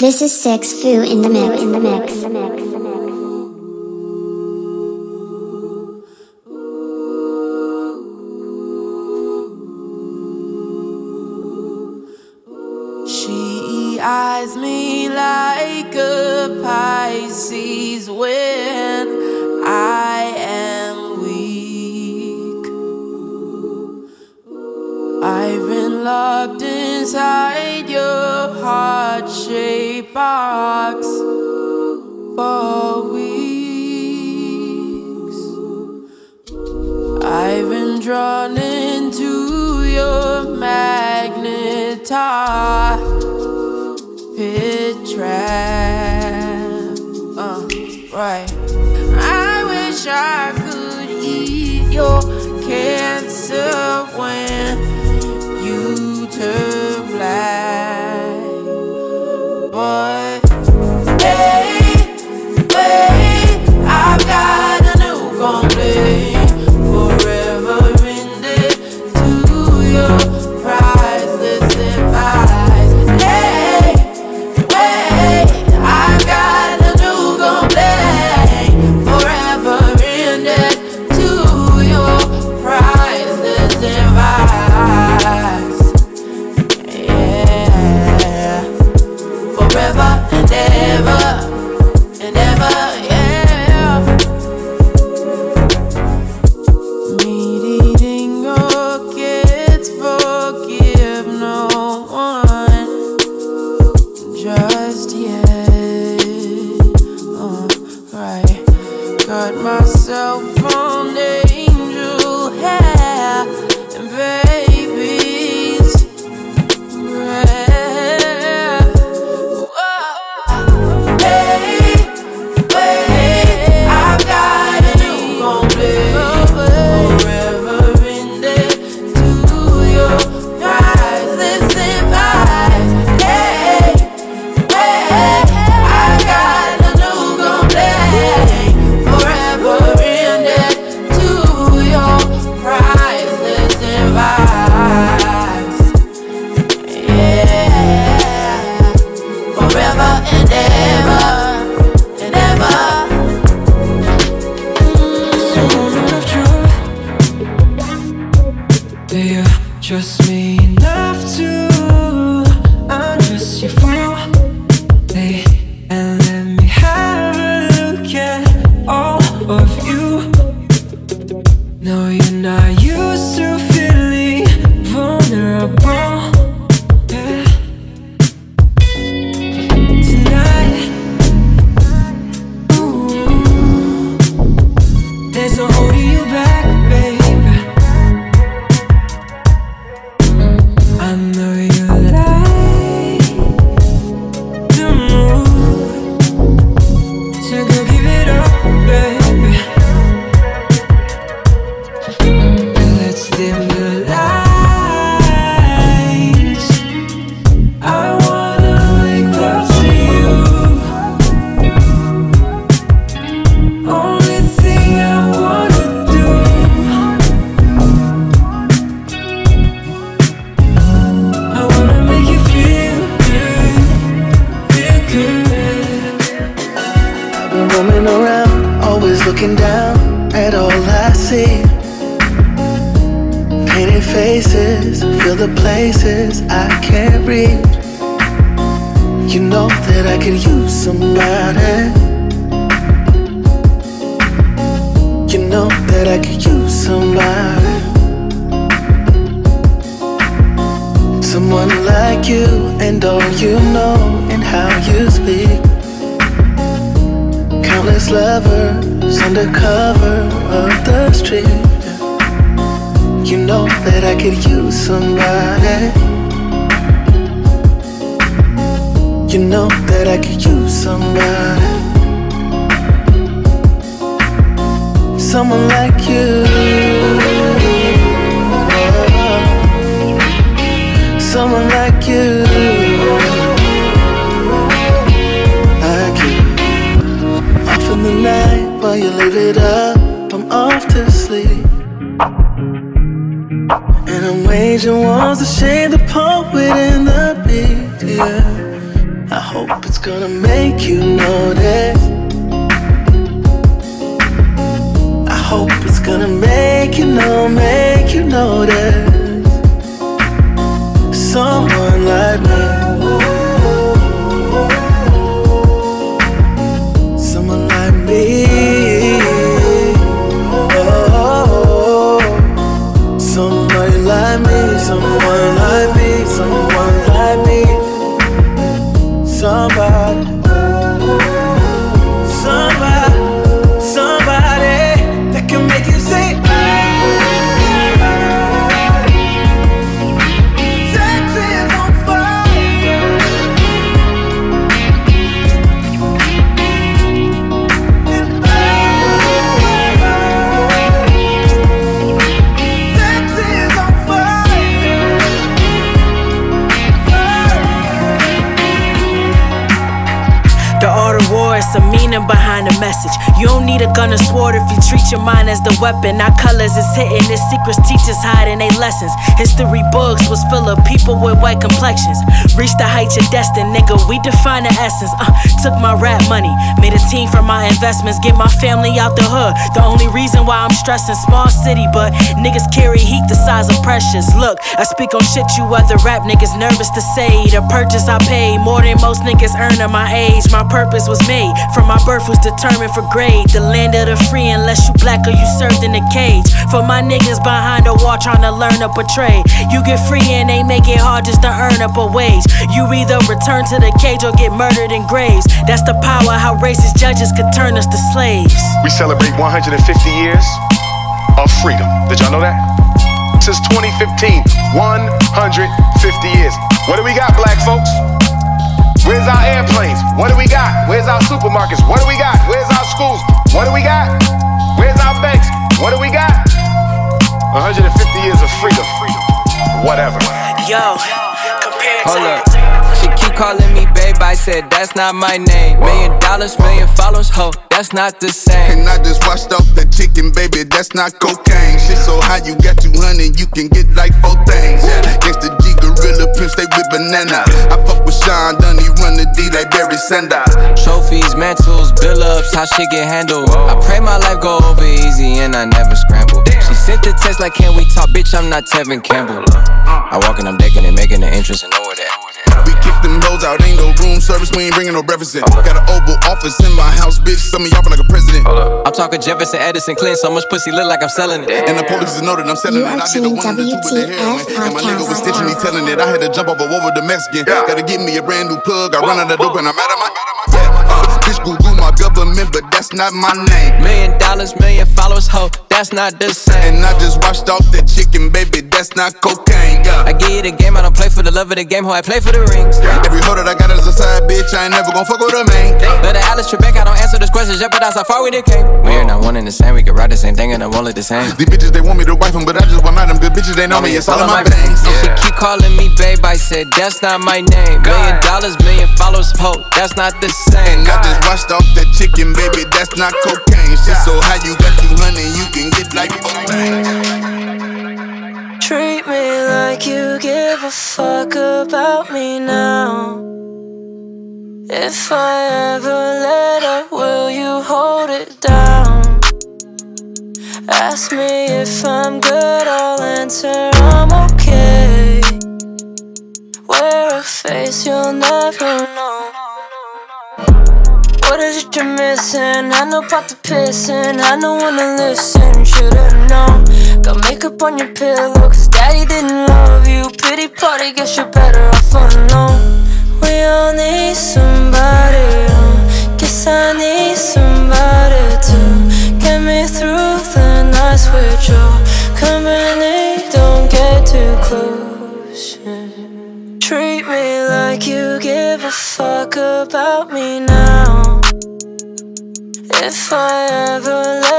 This is SIXFO in the mix. In the mix. She box for weeks. I've been drawn into your magnetar pit trap. Uh, right. I wish I could eat your cancer that I could use somebody. Someone like you and all you know and how you speak. Countless lovers under cover of the street. You know that I could use somebody. You know that I could use somebody. Someone like you. Someone like you. Like you. Off in the night while you live it up. I'm off to sleep. And I'm waging wars to shade the poet and the beat, yeah. I hope it's gonna make you notice. Gonna make you know, make you notice. Someone message. You don't need a gun or sword if you treat your mind as the weapon. Our colors is hitting, its secrets teachers hiding their lessons. History books was full of people with white complexions. Reach the height you're destined, nigga. We define the essence. Uh, took my rap money, made a team from my investments, get my family out the hood. The only reason why I'm stressing small city, but niggas carry heat the size of precious. Look, I speak on shit you other rap niggas nervous to say. The purchase I paid more than most niggas earn at my age. My purpose was made from my birth was determined for grade. The land of the free, unless you black or you served in a cage. For my niggas behind the wall trying to learn up a trade. You get free and they make it hard just to earn up a wage. You either return to the cage or get murdered in graves. That's the power how racist judges could turn us to slaves. We celebrate 150 years of freedom. Did y'all know that? Since 2015, 150 years. What do we got, black folks? Where's our airplanes? What do we got? Where's our supermarkets? What do we got? Where's our schools? What do we got? Where's our banks? What do we got? 150 years of freedom. Whatever. Yo, compared Hold to up. She keep calling me babe, I said that's not my name. Million dollars, million followers, ho, that's not the same. And I just washed off the chicken, baby, that's not cocaine. Shit so high, you got 200, you can get like four things. Yeah, gangsta G, gorilla, pimp, stay with banana. I fuck with Sean Dunny, run the D like Barry Sanders. Trophies, mantles, Billups, how shit get handled. I pray my life go over easy and I never scramble. She sent the text like, can we talk? Bitch, I'm not Tevin Campbell. I walk and I'm decking and making an entrance and know where that. We kick them hoes out, ain't no room service, we ain't bringing no breakfast in. Got an oval office in my house, bitch, some of y'all like a president. I'm talking Jefferson, Edison, Clinton, so much pussy look like I'm selling it. And the police know that I'm selling You it. I did a tuned one and a two with the heroin. And my nigga was stitching me, telling it. I had to jump off a wall with the Mexican. Gotta get me a brand new plug. I run out of dope and I'm out of my. Uh, bitch, Google my government, but that's not my name. Million dollars, million followers, ho, that's not the same. And I just washed off that chicken, baby, that's not cocaine. I Yeah. give you the game, I don't play for the love of the game, ho, I play for the rings. Every hoe that I got is a side bitch, I ain't never gon' fuck with a main. Let the Alex Trebek, I don't answer this question, jeopardize how far we done came. We're not one and the same, we can ride the same thing and it won't look the same. These bitches, they want me to wife them, but I just want out them good bitches, they know me, it's all in my veins. And she keep calling me babe, I said that's not my name. Million dollars, million followers, ho, that's not the same. And I just washed off that chicken, baby, that's not cocaine. Shit so high, you got 200, you can get like four things. Like you give a fuck about me now. If I ever let up, will you hold it down? Ask me if I'm good, I'll answer I'm okay. Wear a face you'll never know. What is it you're missing? I know about the pissing. I don't wanna listen. Should've known. Got makeup on your pillow, cause daddy didn't love you. Pity party, guess you're better off alone. We all need somebody. uh, Guess I need somebody to get me through the nights with your company. Don't get too close. Treat me like you give a fuck about me now. If I ever let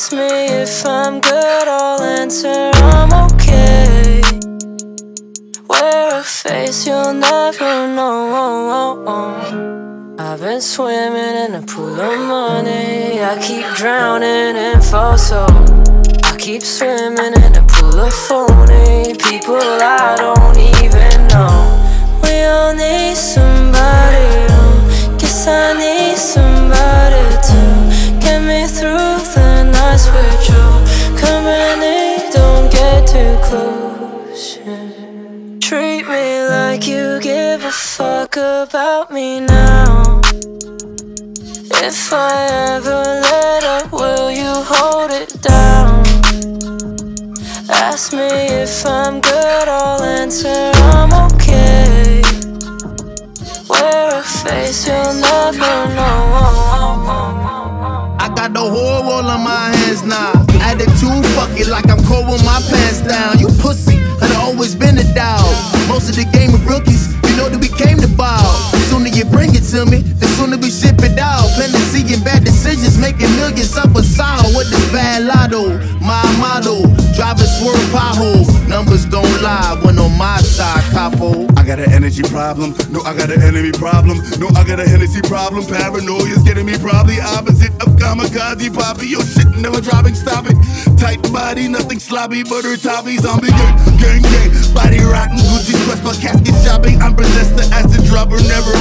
Ask me if I'm good, I'll answer I'm okay. Wear a face you'll never know. Oh, oh, oh. I've been swimming in a pool of money. I keep drowning and fall so. I keep swimming in a pool of phony people I don't even know. We all need somebody. oh, Guess I need somebody to with your company. Don't get too close. Treat me like you give a fuck about me now. If I ever let up, will you hold it down? Ask me if I'm good, I'll answer I'm okay. Wear a face you'll never know. I got the whole world on my hands now. Added too fuck it like I'm cold with my pants down. You pussy, had always been a dog. Most of the game of rookies, you know that we came to ball. The Sooner you bring it to me, the sooner we ship it out. Fantasy and bad making millions a sound. What this bad lotto? My motto, driving swerve potholes. Numbers don't lie when on my side, capo. I got an energy problem. No, I got an enemy problem. No, I got a Hennessy problem. Paranoia's getting me probably opposite of kamikaze poppy. Yo, shit, never dropping, stop it. Tight body, nothing sloppy, butter toppy, zombie gang, gang, gang. Body rotten, Gucci dress for casket shopping. I'm possessed the acid dropper, never.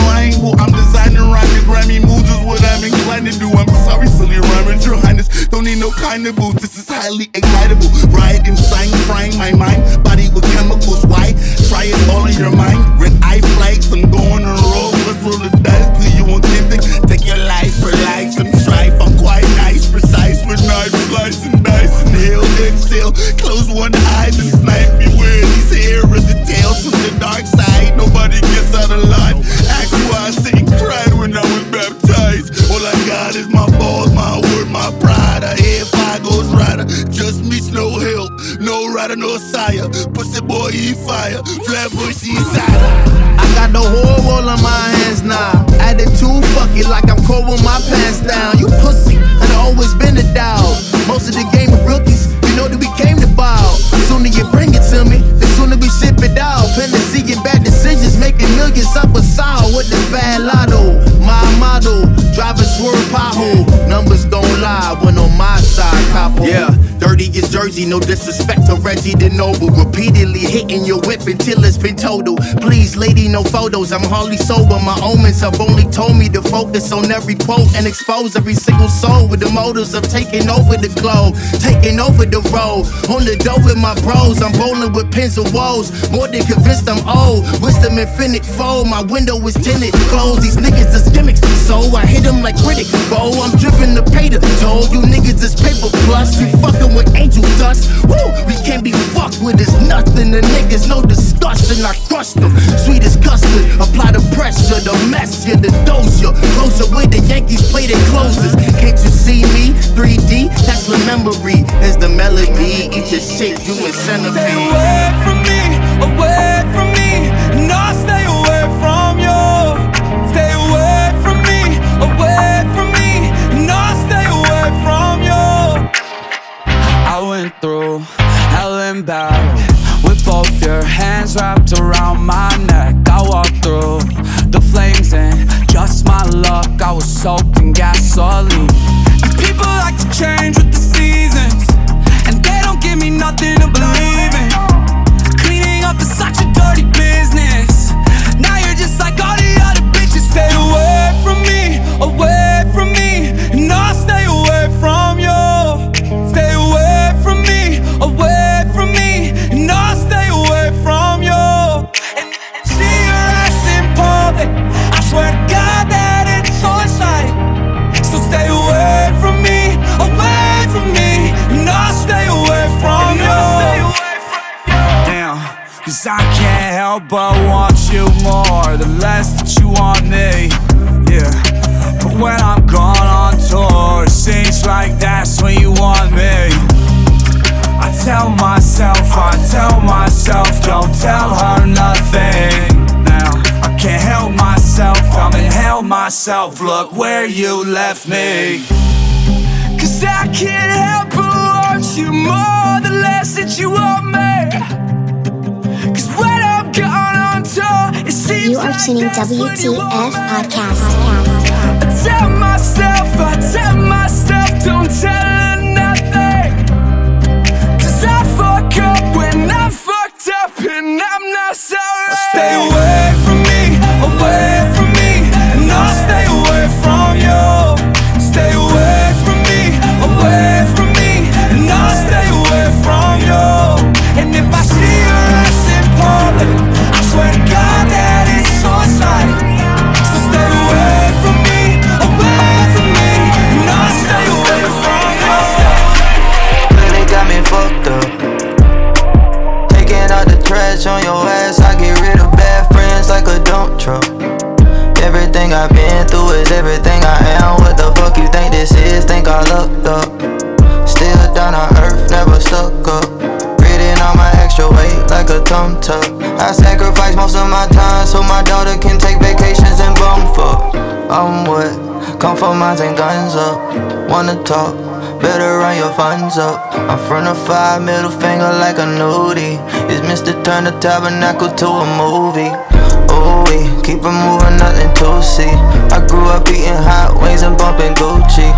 Well, I'm designing rhyming, Grammy moves is what I'm inclined to do. I'm sorry, silly rhyming, your highness. Don't need no kind of boost. This is highly excitable. Riot inside, frying my mind. Body with chemicals. Why? Try it all in your mind. Red eye flags, I'm going on roll. Let's roll the dice. Do you want anything? Take your life for life. Some strife. I'm quite nice, precise with knife, slice and dice. Inhale, exhale. Close one eye and snipe me where these hair is the tails from the dark side. Nobody gets out of line. Ask why I got is my balls, my word, my pride. I goes rider. Just meets no help. No rider, no sire. Pussy boy, he fire. Flatbush, he cider. I got the whole roll on my hands now. Added too fuck it like I'm cold with my pants down. You pussy, had always been a dog. Most of the game millions up a sound with this bad lotto. My motto, driving swerve pothole. Numbers don't lie when on my side, capo. Yeah, dirty as Jersey, no disrespect to Reggie the Noble. Repeatedly hitting your whip until it's been total. Please, lady, no photos. I'm hardly sober. My omens have only told me to focus on every quote and expose every single soul with the motives of taking over the globe, taking over the road. On the dough with my bros, I'm bowling with pins and woes. More than convinced I'm old. Wisdom infinite fold. My window is tinted closed. These niggas is gimmicks, so I hit them like critic. Bo, I'm driven to pay the toll. You niggas is paper plus. You fucking with angel dust. Woo, we can't be fucked with. It's nothing. The niggas no discussion. I crush them. Sweet as custard. Apply the pressure, the mess, yeah, the ya. Closer with the Yankees play their closest. Can't you see me? 3D, that's the memory. Is the melody. Eat your shit, you human centipede. myself, look where you left me. Cause I can't help but want you more the less that you want me. Cause when I'm gone on tour, it seems you are like tuning WTF podcast. I tell myself, I tell myself, don't tell her nothing. Cause I fuck up when I'm fucked up and I'm not sorry. I stay away. Mines and guns up. Wanna talk? Better run your funds up. I'm from the five, middle finger like a nudie. It's Mr. Turn the tabernacle to a movie. Ooh, we keep it moving, nothing to see. I grew up eating hot wings and bumping Gucci.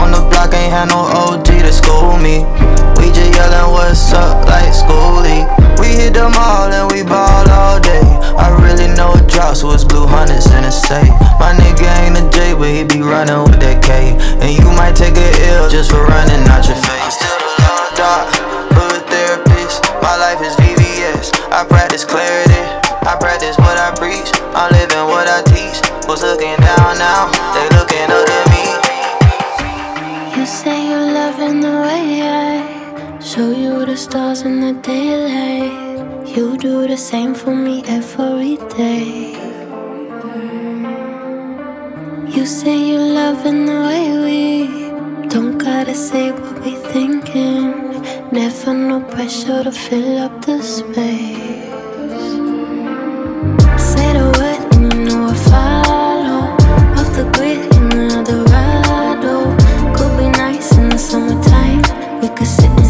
On the block, ain't had no OG to school me. We just yelling, what's up, like schoolie. We hit them all and we ball all day. I really know a drop, so it's blue hundreds in a safe. My nigga ain't a J, but he be running with that K. And you might take a L just for running out your face. Still a long doc, good therapist. My life is VVS. I practice clarity. I practice what I preach. I'm living what I teach. Who's looking down now? They looking up to me. You say you're loving the way I show you the stars in the daylight. You do the same for me every day. You say you love in the way we don't gotta say what we thinking. Never no pressure to fill up the space. Say the word and you know I follow. Off the grid in Eldorado. Could be nice in the summertime. We could sit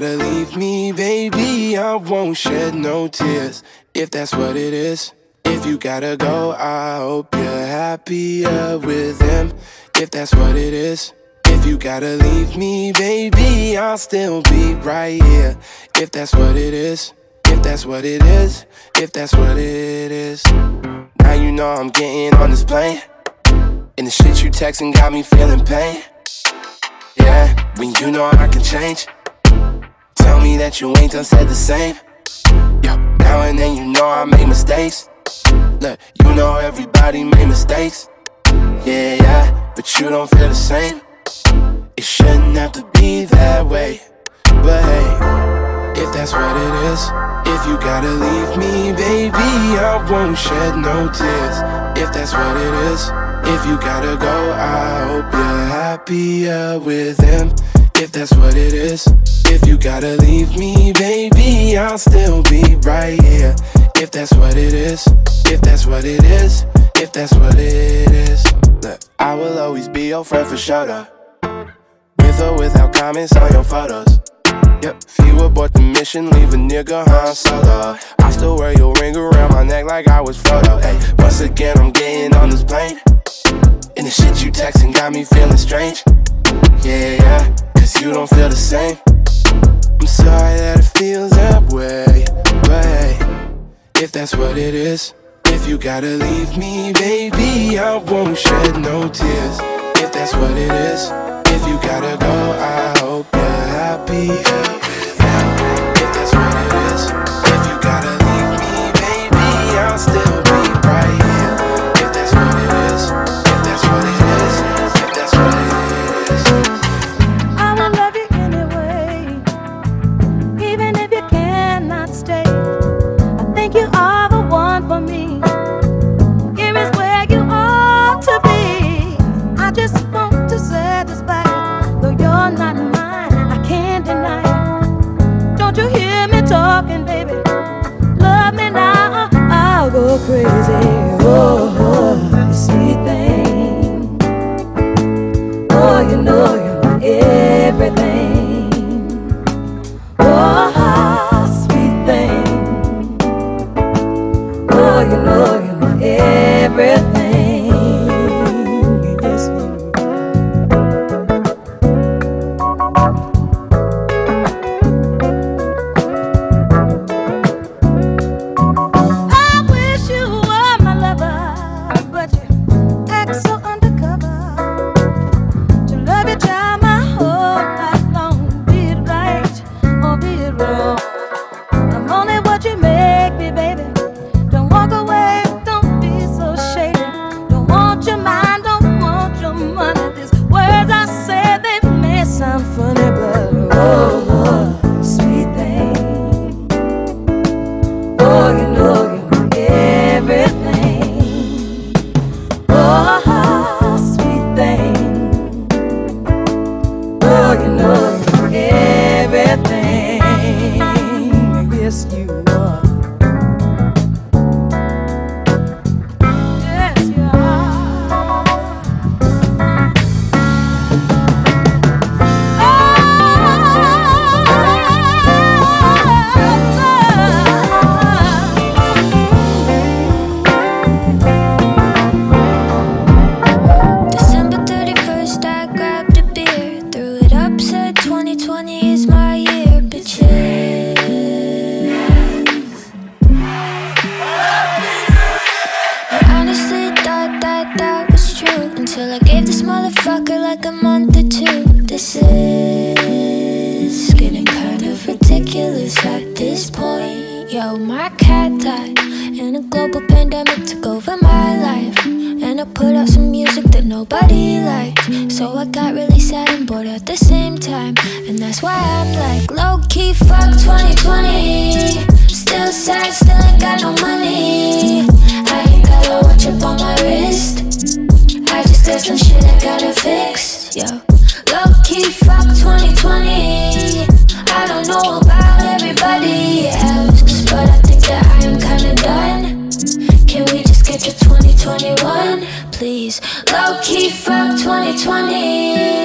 gotta leave me, baby, I won't shed no tears. If that's what it is. If you gotta go, I hope you're happier with him. If that's what it is. If you gotta leave me, baby, I'll still be right here. If that's what it is. If that's what it is. If that's what it is. Now you know I'm getting on this plane. And the shit you texting got me feeling pain. Yeah, when you know I can change. Tell me that you ain't done said the same. Yo, now and then you know I make mistakes. Look, you know everybody make mistakes. Yeah, yeah, but you don't feel the same. It shouldn't have to be that way. But hey, that's what it is, if you gotta leave me, baby, I won't shed no tears. If that's what it is, if you gotta go, I hope you're happier with him. If that's what it is, if you gotta leave me, baby, I'll still be right here. If that's what it is, if that's what it is, if that's what it is. Look, I will always be your friend for sure. With or without comments on your photos. Yep, you abort the mission, leave a nigga Han Solo. I still wear your ring around my neck like I was photo. Hey, once again, I'm getting on this plane. And the shit you texting got me feeling strange. Yeah, yeah, cause you don't feel the same. I'm sorry that it feels that way, but hey, if that's what it is, if you gotta leave me, baby, I won't shed no tears. If that's what it is, if you gotta go, I hope you're happy. If that's what it is, if you gotta Got some shit I gotta fix. Yo, low key, fuck 2020. I don't know about everybody else, but I think that I am kinda done. Can we just get to 2021, please? Low key, fuck 2020.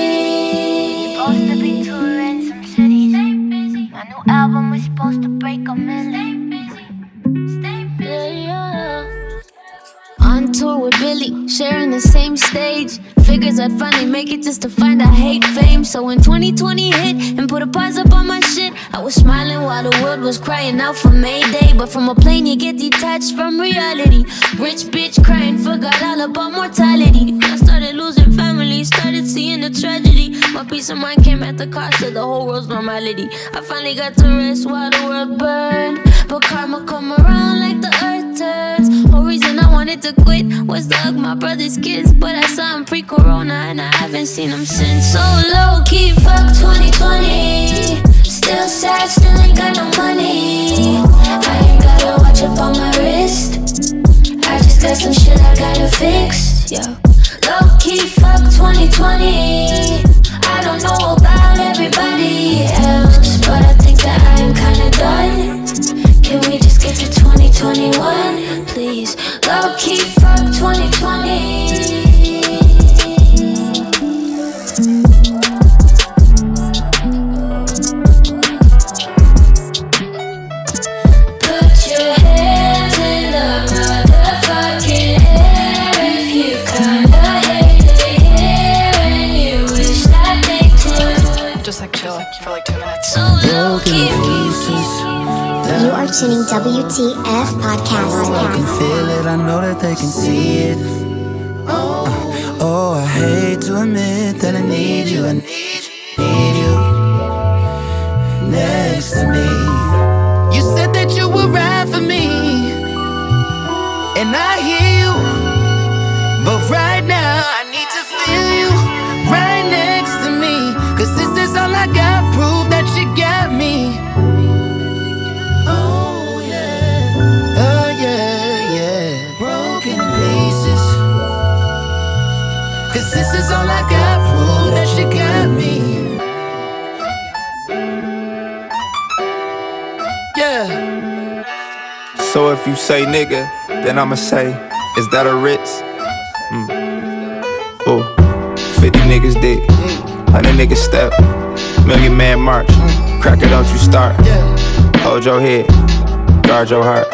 Sharing the same stage. Figures I'd finally make it just to find I hate fame. So when 2020 hit and put a pause up on my shit, I was smiling while the world was crying out for Mayday. But from a plane, you get detached from reality. Rich bitch crying, forgot all about mortality. I started losing family, started seeing the tragedy. My peace of mind came at the cost of the whole world's normality. I finally got to rest while the world burned. But karma come around like the earth turns. Whole reason I wanted to quit was to hug my brother's kids. But I saw him pre corona and I haven't seen him since. So low key, fuck 2020. Still sad, still ain't got no money. I ain't got a watch up on my wrist. I just got some shit I gotta fix. Yo, low key, fuck 2020. I don't know about everybody else, but I think that I am kinda done. 2021, please? Low key, fuck 2020. Tuning WTF Podcast. I can feel it, I know that they can see it. Uh, oh, I hate to admit that I need you, I need need you next to me. You said that you would ride for me, and I hear you got me. Yeah. So if you say nigga, then I'ma say, is that a Ritz? Mm. Ooh, 50 niggas dick, 100 niggas step, million man march. Cracker, don't you start. Hold your head, guard your heart.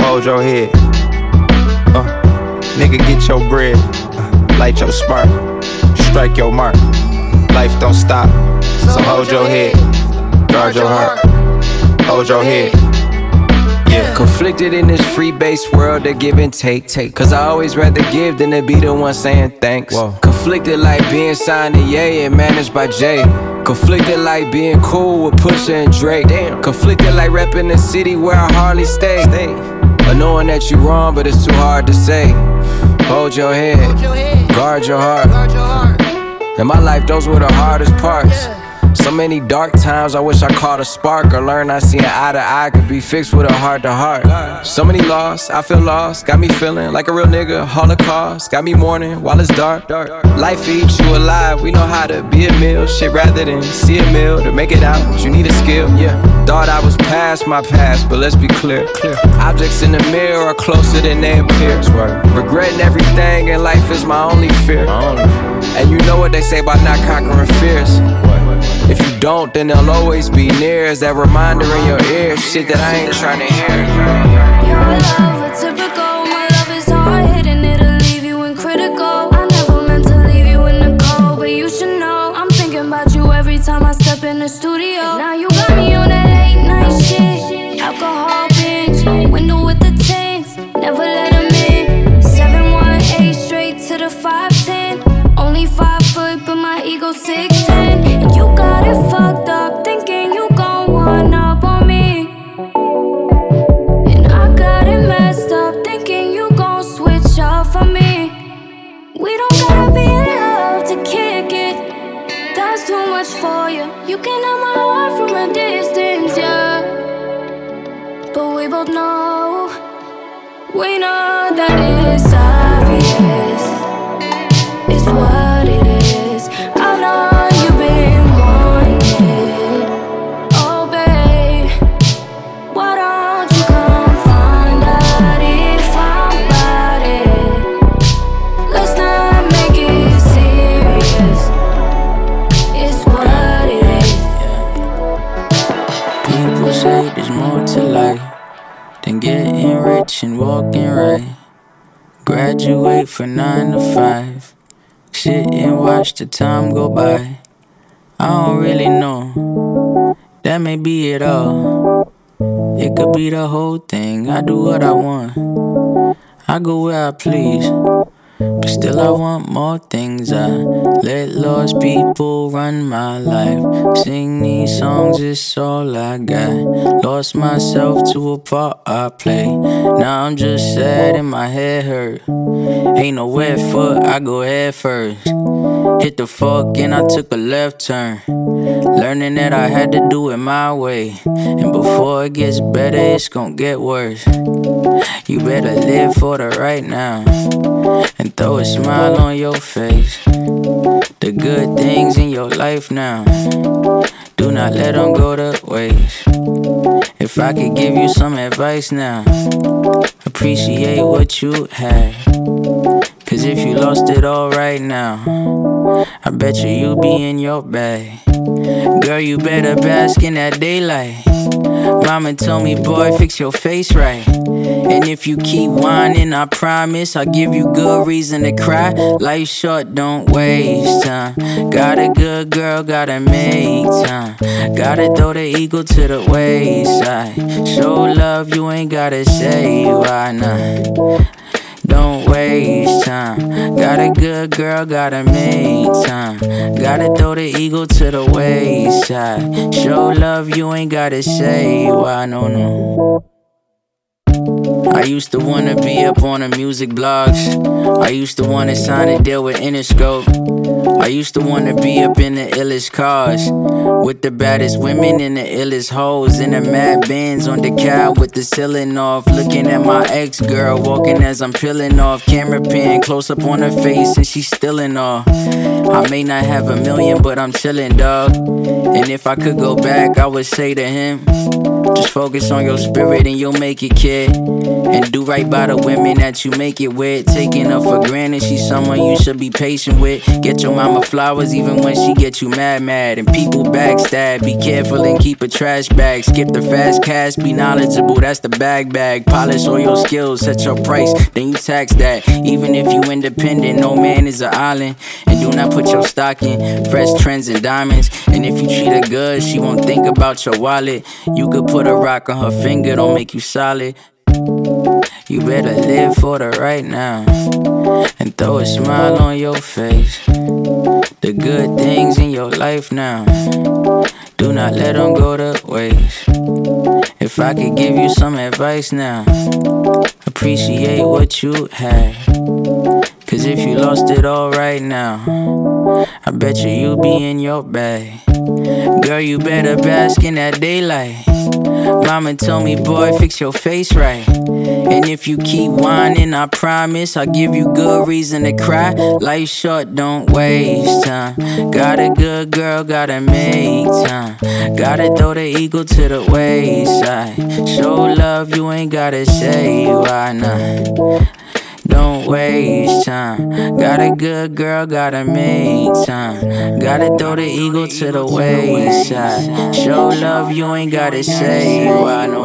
Hold your head. Uh, nigga, get your bread, uh, light your spark, strike your mark. Life don't stop, so hold your head, guard your heart. Hold your head. Yeah. Conflicted in this free base world of give and take. take. Cause I always rather give than to be the one saying thanks. Conflicted like being signed to Ye and managed by Jay. Conflicted like being cool with Pusha and Drake. Damn. Conflicted like repping the city where I hardly stay. Or knowing that you wrong, but it's too hard to say. Hold your head, guard your heart. In my life, those were the hardest parts. So many dark times, I wish I caught a spark or learned I see an eye to eye could be fixed with a heart to heart. So many lost, I feel lost, got me feeling like a real nigga. Holocaust, got me mourning while it's dark. Life eats you alive, we know how to be a meal. Shit rather than see a meal to make it out, you need a skill. Yeah, thought I was past my past, but let's be clear. Objects in the mirror are closer than they appear. Regretting everything in life is my only fear. And you know what they say about not conquering fears. If you don't, then they'll always be near as that reminder in your ear. Shit that I ain't trying to hear. Your love, a typical. My love is hard hitting, it'll leave you in critical. I never meant to leave you in the cold, but you should know. I'm thinking about you every time I step in the studio. Now you got me on that Graduate for nine to five. Sit and watch the time go by. I don't really know. That may be it all. It could be the whole thing. I do what I want. I go where I please. But still, I want more things. I let lost people run my life. Sing these songs, it's all I got. Lost myself to a part I play. Now I'm just sad and my head hurt. Ain't no wet foot, I go head first. Hit the fuck and I took a left turn. Learning that I had to do it my way. And before it gets better, it's gonna get worse. You better live for the right now and throw a smile on your face. The good things in your life now, do not let them go to waste. If I could give you some advice now, appreciate what you had. Cause if you lost it all right now, I bet you you'll be in your bag. Girl, you better bask in that daylight. Mama told me, boy, fix your face right. And if you keep whining, I promise I'll give you good reason to cry. Life short, don't waste time. Got a good girl, gotta make time. Gotta throw the ego to the wayside. Show love, you ain't gotta say why not. Waste time. Got a good girl, gotta make time. Gotta throw the ego to the wayside. Show love, you ain't gotta say why, no, no. I used to wanna be up on the music blogs. I used to wanna sign a deal with Interscope. I used to wanna be up in the illest cars with the baddest women and the illest hoes in the mad bands on the cab with the ceiling off. Looking at my ex girl walking as I'm peeling off. Camera pan close up on her face and she's still in awe. I may not have a million, but I'm chillin', dog. And if I could go back, I would say to him. Just focus on your spirit and you'll make it, kid. And do right by the women that you make it with. Taking her for granted, she's someone you should be patient with. Get your mama flowers even when she get you mad, mad. And people backstab. Be careful and keep a trash bag. Skip the fast cash, be knowledgeable, that's the bag bag. Polish all your skills, set your price, then you tax that. Even if you independent, no man is an island. And do not put your stock in fresh trends and diamonds. And if you treat her good, she won't think about your wallet. You could put a rock on her finger, don't make you solid. You better live for the right now and throw a smile on your face. The good things in your life now, do not let them go to waste. If I could give you some advice now, appreciate what you had. Cause if you lost it all right now, I bet you you'll be in your bag. Girl, you better bask in that daylight. Mama told me, boy, fix your face right. And if you keep whining, I promise I'll give you good reason to cry. Life short, don't waste time. Got a good girl, gotta make time. Gotta throw the eagle to the wayside. Show love, you ain't gotta say why not. Don't waste time. Got a good girl, gotta make time. Gotta throw the ego to the wayside. Show love, you ain't gotta say why no